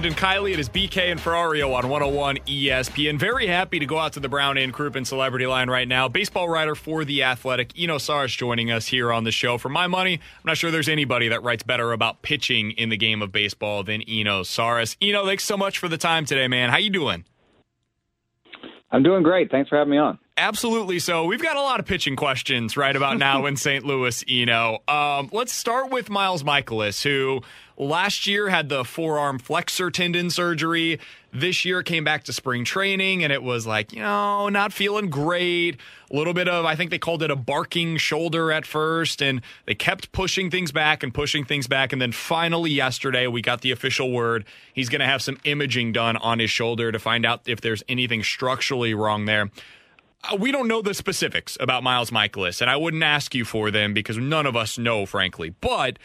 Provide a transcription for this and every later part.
Brandon Kiley. It is BK and Ferrario on 101 ESPN. Very happy to go out to the Brown and Crouppen Celebrity Line right now. Baseball writer for The Athletic, Eno Sarris, joining us here on the show. For my money, I'm not sure there's anybody that writes better about pitching in the game of baseball than Eno Sarris. Eno, thanks so much for the time today, man. How you doing? I'm doing great. Thanks for having me on. Absolutely. So we've got a lot of pitching questions right about now in St. Louis, Eno. Um, let's start with Miles Mikolas, who last year had the forearm flexor tendon surgery. This year came back to spring training and it was like, you know, not feeling great. A little bit of, I think they called it a barking shoulder at first, and they kept pushing things back and pushing things back. And then finally, yesterday, we got the official word he's going to have some imaging done on his shoulder to find out if there's anything structurally wrong there. Uh, we don't know the specifics about Miles Mikolas, and I wouldn't ask you for them because none of us know, frankly. But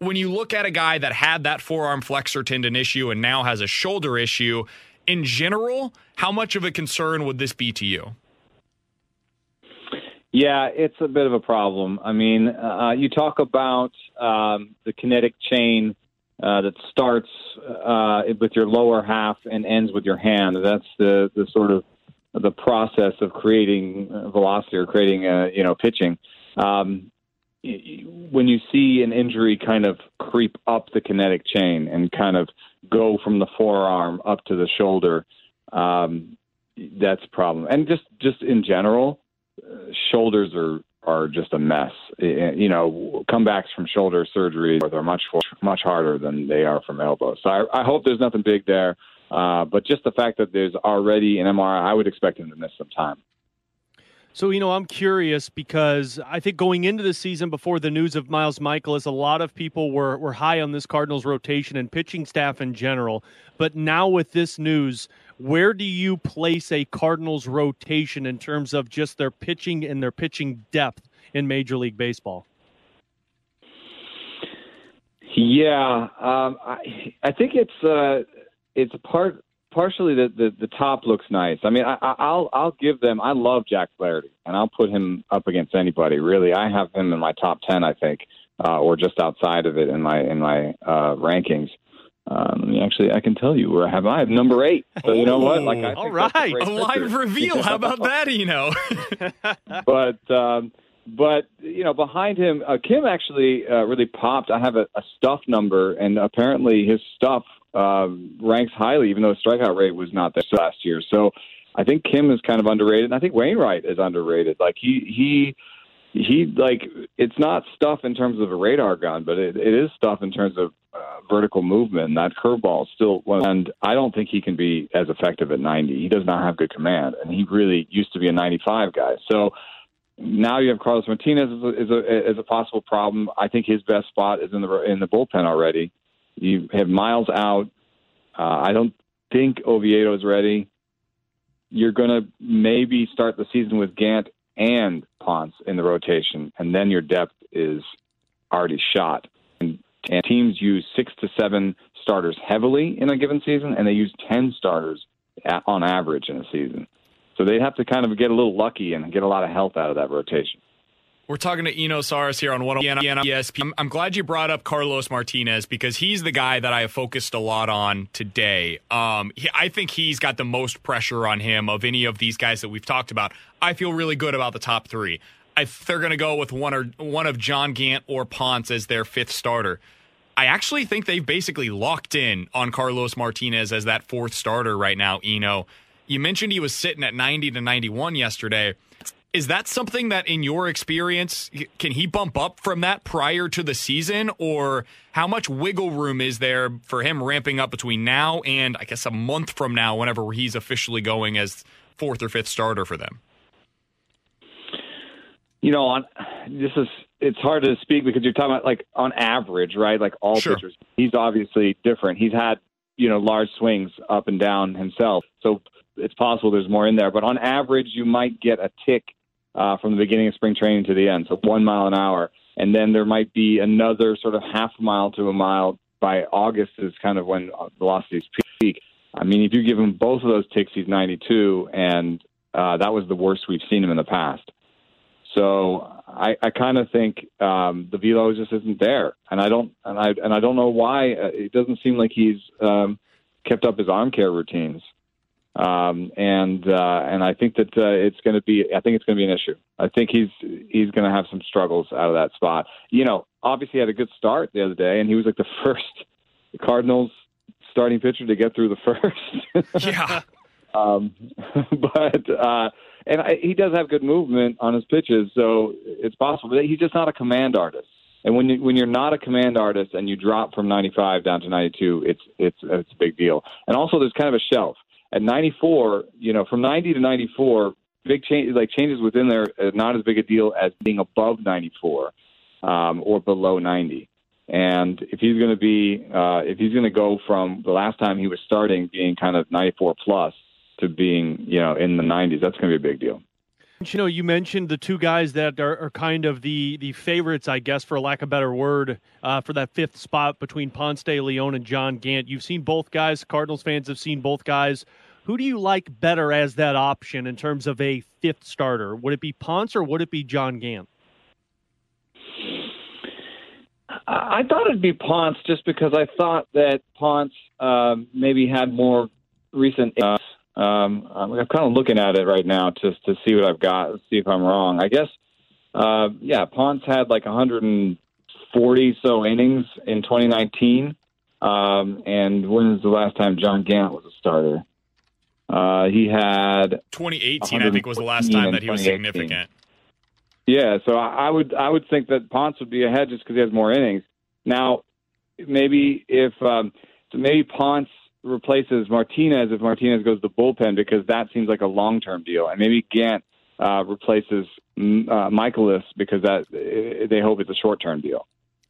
when you look at a guy that had that forearm flexor tendon issue and now has a shoulder issue, in general, how much of a concern would this be to you? Yeah, it's a bit of a problem. I mean, uh, you talk about um, the kinetic chain uh, that starts uh, with your lower half and ends with your hand. That's the the sort of the process of creating uh, velocity or creating uh, you know pitching. Um, when you see an injury kind of creep up the kinetic chain and kind of go from the forearm up to the shoulder, um, that's a problem. And just just in general, uh, shoulders are are just a mess. You know, comebacks from shoulder surgery are much much harder than they are from elbow. So I, I hope there's nothing big there. Uh, but just the fact that there's already an MRI, I would expect him to miss some time. So, you know, I'm curious because I think going into the season before the news of Miles Mikolas, a lot of people were, were high on this Cardinals rotation and pitching staff in general. But now with this news, where do you place a Cardinals rotation in terms of just their pitching and their pitching depth in Major League Baseball? Yeah, um, I I think it's uh, it's part partially the, the the top looks nice. I mean, I, I'll I'll give them. I love Jack Flaherty, and I'll put him up against anybody. Really, I have him in my top ten, I think, uh, or just outside of it in my in my uh, rankings. Um, actually, I can tell you where I have. I have number eight. So you know what? Like, I All that's a A live reveal. How about that, Eno? but um, but you know behind him, uh, Kim actually uh, really popped. I have a, a stuff number, and apparently his stuff uh, ranks highly, even though his strikeout rate was not there last year. So I think Kim is kind of underrated, and I think Wainwright is underrated. Like he he. He like it's not stuff in terms of a radar gun, but it, it is stuff in terms of uh, vertical movement. And that curveball is still, and I don't think he can be as effective at 90. He does not have good command, and he really used to be a 95 guy. So now you have Carlos Martinez as a, as a, as a possible problem. I think his best spot is in the in the bullpen already. You have Miles out. Uh, I don't think Oviedo is ready. You're going to maybe start the season with Gant and Ponce in the rotation, and then your depth is already shot. And, and teams use six to seven starters heavily in a given season, and they use ten starters a- on average in a season. So they have to kind of get a little lucky and get a lot of health out of that rotation. We're talking to Eno Sarris here on one ESPN. I'm, I'm glad you brought up Carlos Martinez because he's the guy that I have focused a lot on today. Um, he, I think he's got the most pressure on him of any of these guys that we've talked about. I feel really good about the top three. I, they're going to go with one or one of John Gant or Ponce as their fifth starter. I actually think they've basically locked in on Carlos Martinez as that fourth starter right now. Eno, you mentioned he was sitting at 90 to 91 yesterday. Is that something that, in your experience, can he bump up from that prior to the season, or how much wiggle room is there for him ramping up between now and I guess a month from now, whenever he's officially going as fourth or fifth starter for them? You know, on this is it's hard to speak because you're talking about like on average, right? Like all sure. pitchers. He's obviously different. He's had you know large swings up and down himself, so it's possible there's more in there. But on average, you might get a tick uh, from the beginning of spring training to the end, so one mile an hour. And then there might be another sort of half mile to a mile by August is kind of when velocities peak. I mean, if you give him both of those ticks, he's 92, and uh, that was the worst we've seen him in the past. So I, I kind of think um, the velo just isn't there, and I don't, and I, and I don't know why. Uh, it doesn't seem like he's um, kept up his arm care routines. Um, and uh, and I think that uh, it's going to be I think it's going to be an issue. I think he's he's going to have some struggles out of that spot. You know, obviously he had a good start the other day, and he was like the first Cardinals starting pitcher to get through the first. yeah. Um, but uh, and I, he does have good movement on his pitches, so it's possible. But he's just not a command artist. And when you when you're not a command artist and you drop from 95 down to 92, it's it's it's a big deal. And also, there's kind of a shelf at 94, you know, from 90 to 94, big change like changes within there are not as big a deal as being above 94 um, or below 90. And if he's going to be, uh, if he's going to go from the last time he was starting being kind of 94 plus to being, you know, in the 90s, that's going to be a big deal. You know, you mentioned the two guys that are, are, kind of the the favorites, I guess, for lack of better word, uh, for that fifth spot between Ponce de Leon and John Gant. You've seen both guys. Cardinals fans have seen both guys. Who do you like better as that option in terms of a fifth starter? Would it be Ponce or would it be John Gant? I thought it'd be Ponce just because I thought that Ponce uh, maybe had more recent. Uh, um, I'm kind of looking at it right now just to see what I've got, see if I'm wrong. I guess, uh, yeah, Ponce had like 140 so innings in 2019. Um, and when was the last time John Gant was a starter? Uh, he had 2018, I think, was the last time that he was significant. Yeah, so I would I would think that Ponce would be ahead just because he has more innings. Now, maybe if um, so maybe Ponce replaces Martinez if Martinez goes to the bullpen because that seems like a long term deal, and maybe Gant uh, replaces mm, uh, Mikolas because that they hope it's a short term deal.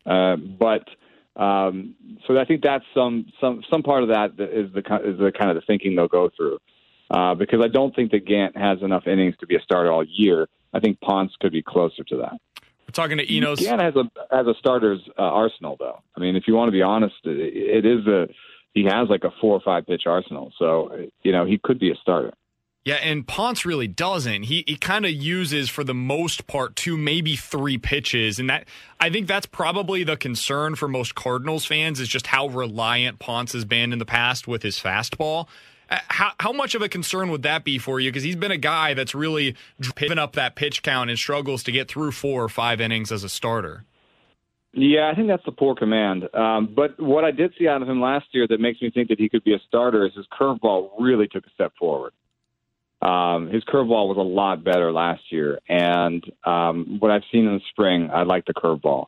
Uh, but um, so I think that's some some some part of that is the is the kind of the thinking they'll go through. Uh, because I don't think that Gant has enough innings to be a starter all year. I think Ponce could be closer to that. We're talking to Enos. Gant has a has a starter's uh, arsenal, though. I mean, if you want to be honest, it, it is a he has like a four or five pitch arsenal. So, you know, he could be a starter. Yeah, and Ponce really doesn't. He he kind of uses for the most part two, maybe three pitches, and that I think that's probably the concern for most Cardinals fans is just how reliant Ponce has been in the past with his fastball. Uh, how how much of a concern would that be for you? Because he's been a guy that's really driven up that pitch count and struggles to get through four or five innings as a starter. Yeah, I think that's the poor command. Um, but what I did see out of him last year that makes me think that he could be a starter is his curveball really took a step forward. Um, his curveball was a lot better last year, and um, what I've seen in the spring, I like the curveball.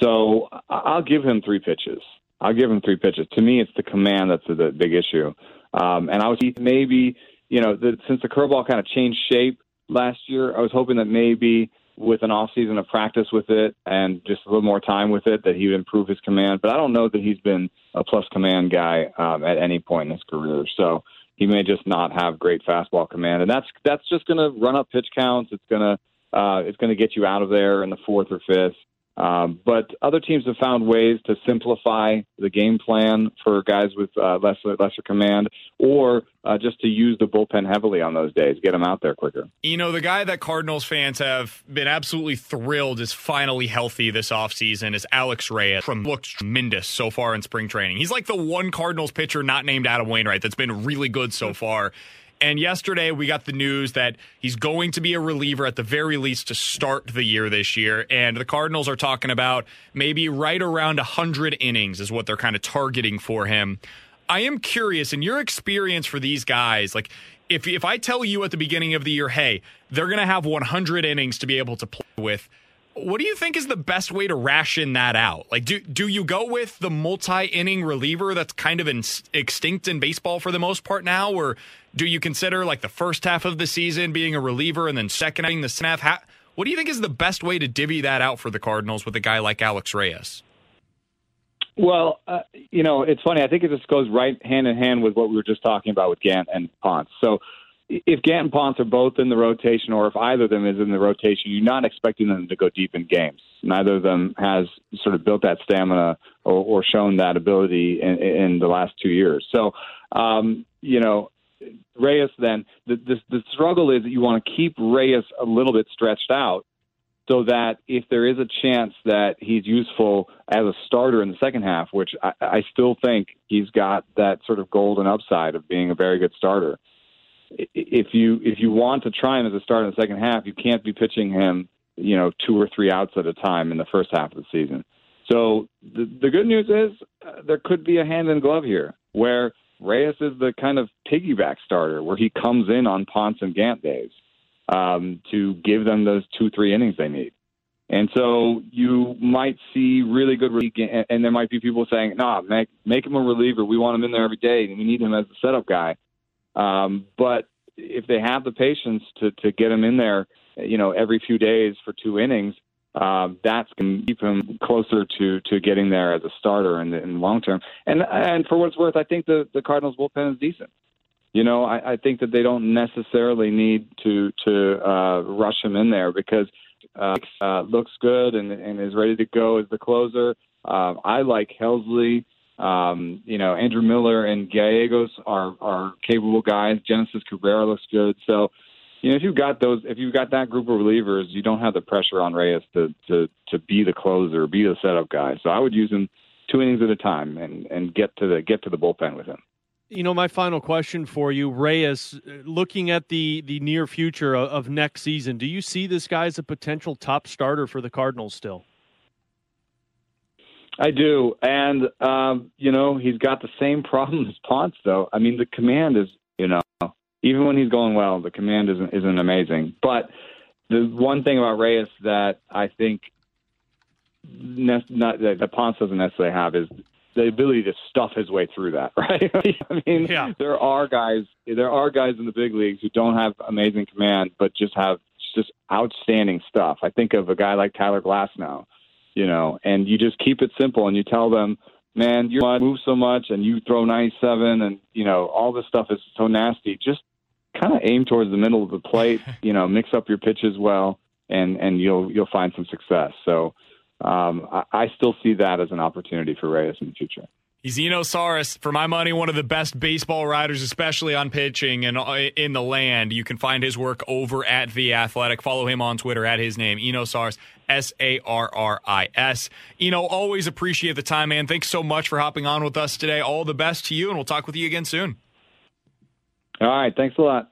So I'll give him three pitches. I'll give him three pitches. To me, it's the command that's the big issue. Um, and I was maybe, you know, the, since the curveball kind of changed shape last year, I was hoping that maybe with an off season of practice with it and just a little more time with it, that he would improve his command. But I don't know that he's been a plus command guy um, at any point in his career. So he may just not have great fastball command, and that's that's just going to run up pitch counts. It's going to uh, it's going to get you out of there in the fourth or fifth. Um, but other teams have found ways to simplify the game plan for guys with uh, lesser lesser command, or uh, just to use the bullpen heavily on those days, get them out there quicker. You know, the guy that Cardinals fans have been absolutely thrilled is finally healthy this offseason is Alex Reyes from looks tremendous so far in spring training. He's like the one Cardinals pitcher not named Adam Wainwright that's been really good so far. And yesterday we got the news that he's going to be a reliever at the very least to start the year this year. And the Cardinals are talking about maybe right around 100 innings is what they're kind of targeting for him. I am curious in your experience for these guys, like if if I tell you at the beginning of the year, hey, they're going to have 100 innings to be able to play with, what do you think is the best way to ration that out? Like, do do you go with the multi-inning reliever that's kind of in, extinct in baseball for the most part now, or do you consider like the first half of the season being a reliever and then second inning the snap? half? What do you think is the best way to divvy that out for the Cardinals with a guy like Alex Reyes? Well, uh, you know, it's funny. I think it just goes right hand in hand with what we were just talking about with Gant and Ponce. So if Gant and Ponce are both in the rotation, or if either of them is in the rotation, you're not expecting them to go deep in games. Neither of them has sort of built that stamina or, or shown that ability in, in the last two years. So, um, you know, Reyes. Then the, the the struggle is that you want to keep Reyes a little bit stretched out so that if there is a chance that he's useful as a starter in the second half, which I, I still think he's got that sort of golden upside of being a very good starter if you if you want to try him as a starter in the second half, you can't be pitching him, you know, two or three outs at a time in the first half of the season. So the the good news is uh, there could be a hand in glove here where Reyes is the kind of piggyback starter where he comes in on Ponce and Gant days um, to give them those two three innings they need. And so you might see really good, and and there might be people saying, "No, nah, make make him a reliever. We want him in there every day, and we need him as the setup guy." Um, but if they have the patience to to get him in there, you know, every few days for two innings, um, that's going to keep him closer to to getting there as a starter in the, in the long term. And and for what it's worth, I think the the Cardinals bullpen is decent. You know, I, I think that they don't necessarily need to to uh, rush him in there because uh, uh, looks good and, and is ready to go as the closer. Uh, I like Helsley. Um, you know, Andrew Miller and Gallegos are are capable guys. Genesis Cabrera looks good. So, you know, if you've got those, if you've got that group of relievers, you don't have the pressure on Reyes to to to be the closer, be the setup guy. So I would use him two innings at a time and and get to the get to the bullpen with him. You know, my final question for you, Reyes, looking at the the near future of, of next season, do you see this guy as a potential top starter for the Cardinals still? I do, and um, you know he's got the same problem as Ponce, though. I mean, the command is, you know, even when he's going well, the command isn't isn't amazing. But the one thing about Reyes that I think ne- not, that Ponce doesn't necessarily have is the ability to stuff his way through that, right? I mean, yeah. there are guys, there are guys in the big leagues who don't have amazing command, but just have just outstanding stuff. I think of a guy like Tyler Glasnow you know, and you just keep it simple and you tell them, man, you move so much and you throw 97 and, you know, all this stuff is so nasty. Just kind of aim towards the middle of the plate, you know, mix up your pitches well and, and you'll, you'll find some success. So, um, I, I still see that as an opportunity for Reyes in the future. He's Eno Sarris, for my money, one of the best baseball writers, especially on pitching and uh, in the land. You can find his work over at The Athletic. Follow him on Twitter at his name, Eno Sarris, S A R R I S. Eno, always appreciate the time, man. Thanks so much for hopping on with us today. All the best to you, and we'll talk with you again soon. All right. Thanks a lot.